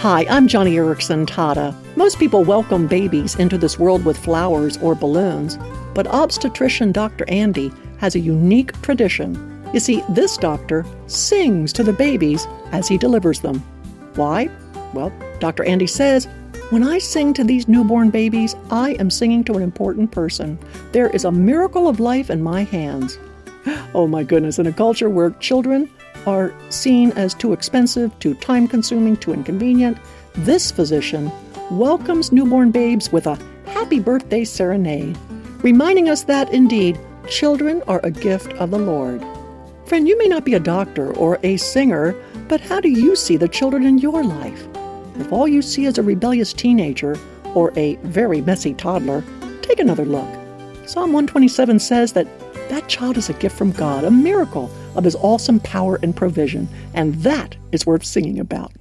Hi, I'm Joni Eareckson Tada. Most people welcome babies into this world with flowers or balloons, but obstetrician Dr. Andy has a unique tradition. You see, this doctor sings to the babies as he delivers them. Why? Well, Dr. Andy says, when I sing to these newborn babies, I am singing to an important person. There is a miracle of life in my hands. Oh my goodness, in a culture where children are seen as too expensive, too time consuming, too inconvenient, this physician welcomes newborn babes with a happy birthday serenade, reminding us that indeed children are a gift of the Lord. Friend, you may not be a doctor or a singer, but how do you see the children in your life? If all you see is a rebellious teenager or a very messy toddler, take another look. Psalm 127 says that that child is a gift from God, a miracle of His awesome power and provision, and that is worth singing about.